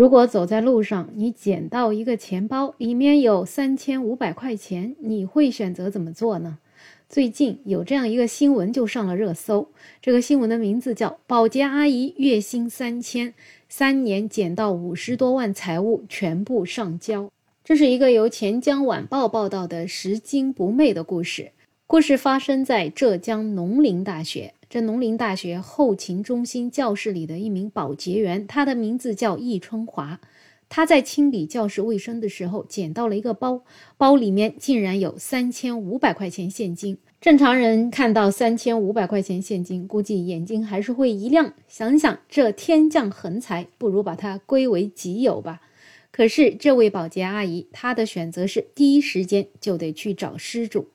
如果走在路上，你捡到一个钱包，里面有三千五百块钱，你会选择怎么做呢？最近有这样一个新闻就上了热搜，这个新闻的名字叫“保洁阿姨月薪三千，三年捡到五十多万财物全部上交”。这是一个由钱江晚报报道的拾金不昧的故事。故事发生在浙江农林大学。这农林大学后勤中心教室里的一名保洁员，他的名字叫易春华。他在清理教室卫生的时候，捡到了一个包，包里面竟然有三千五百块钱现金。正常人看到三千五百块钱现金，估计眼睛还是会一亮，想想这天降横财，不如把它归为己有吧。可是这位保洁阿姨，她的选择是第一时间就得去找失主。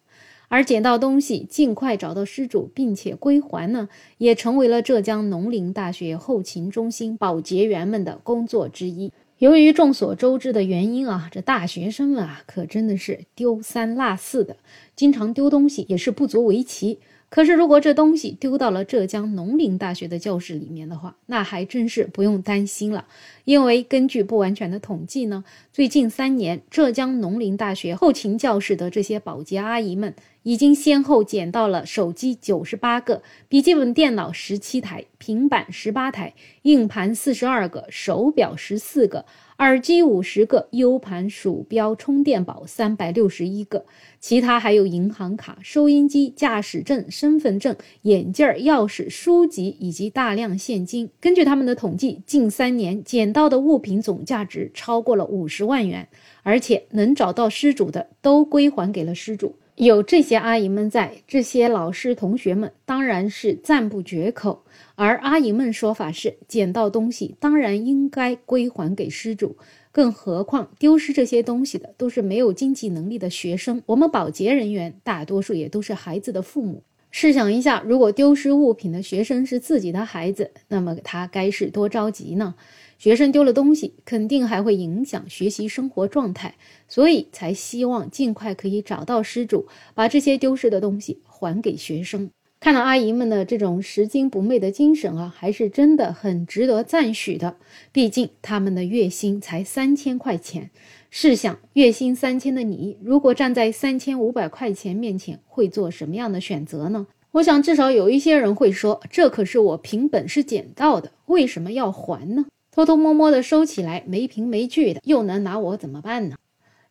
而捡到东西，尽快找到失主，并且归还呢，也成为了浙江农林大学后勤中心保洁员们的工作之一。由于众所周知的原因啊，这大学生们啊，可真的是丢三落四的，经常丢东西也是不足为奇。可是，如果这东西丢到了浙江农林大学的教室里面的话，那还真是不用担心了。因为根据不完全的统计呢，最近三年，浙江农林大学后勤教室的这些保洁阿姨们，已经先后捡到了手机九十八个、笔记本电脑十七台、平板十八台、硬盘四十二个、手表十四个。耳机五十个，U 盘、鼠标、充电宝三百六十一个，其他还有银行卡、收音机、驾驶证、身份证、眼镜、钥匙、书籍以及大量现金。根据他们的统计，近三年捡到的物品总价值超过了五十万元，而且能找到失主的都归还给了失主。有这些阿姨们在，这些老师同学们当然是赞不绝口。而阿姨们说法是，捡到东西当然应该归还给失主，更何况丢失这些东西的都是没有经济能力的学生。我们保洁人员大多数也都是孩子的父母。试想一下，如果丢失物品的学生是自己的孩子，那么他该是多着急呢？学生丢了东西，肯定还会影响学习生活状态，所以才希望尽快可以找到失主，把这些丢失的东西还给学生。看到阿姨们的这种拾金不昧的精神啊，还是真的很值得赞许的。毕竟他们的月薪才三千块钱，试想月薪三千的你，如果站在三千五百块钱面前，会做什么样的选择呢？我想至少有一些人会说：“这可是我凭本事捡到的，为什么要还呢？”偷偷摸摸的收起来，没凭没据的，又能拿我怎么办呢？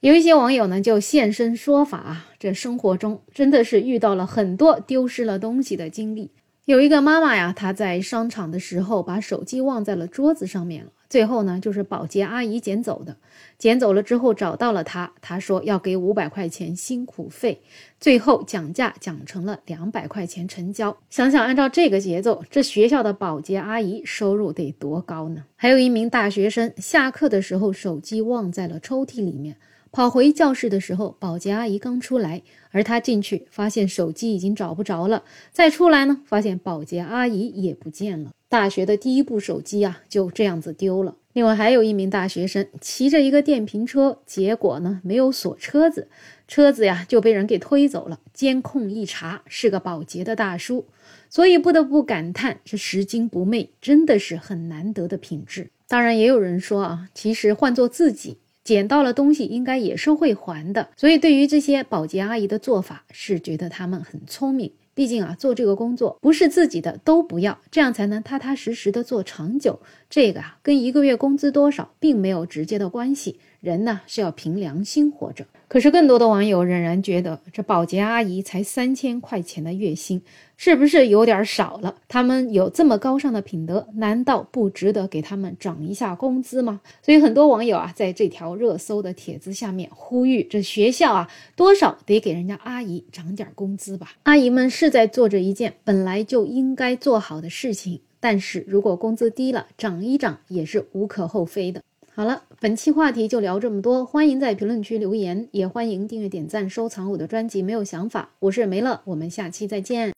有一些网友呢就现身说法啊，这生活中真的是遇到了很多丢失了东西的经历。有一个妈妈呀，她在商场的时候把手机忘在了桌子上面了，最后呢就是保洁阿姨捡走的，捡走了之后找到了她，她说要给五百块钱辛苦费，最后讲价讲成了两百块钱成交。想想按照这个节奏，这学校的保洁阿姨收入得多高呢？还有一名大学生下课的时候手机忘在了抽屉里面。跑回教室的时候，保洁阿姨刚出来，而他进去发现手机已经找不着了。再出来呢，发现保洁阿姨也不见了。大学的第一部手机啊，就这样子丢了。另外还有一名大学生骑着一个电瓶车，结果呢没有锁车子，车子呀就被人给推走了。监控一查，是个保洁的大叔，所以不得不感叹，这拾金不昧真的是很难得的品质。当然，也有人说啊，其实换做自己。捡到了东西，应该也是会还的。所以，对于这些保洁阿姨的做法，是觉得他们很聪明。毕竟啊，做这个工作不是自己的都不要，这样才能踏踏实实的做长久。这个啊，跟一个月工资多少并没有直接的关系。人呢是要凭良心活着。可是更多的网友仍然觉得，这保洁阿姨才三千块钱的月薪，是不是有点少了？他们有这么高尚的品德，难道不值得给他们涨一下工资吗？所以很多网友啊，在这条热搜的帖子下面呼吁，这学校啊，多少得给人家阿姨涨点工资吧。阿姨们是在做着一件本来就应该做好的事情，但是如果工资低了，涨一涨也是无可厚非的。好了，本期话题就聊这么多，欢迎在评论区留言，也欢迎订阅、点赞、收藏我的专辑。没有想法，我是梅乐，我们下期再见。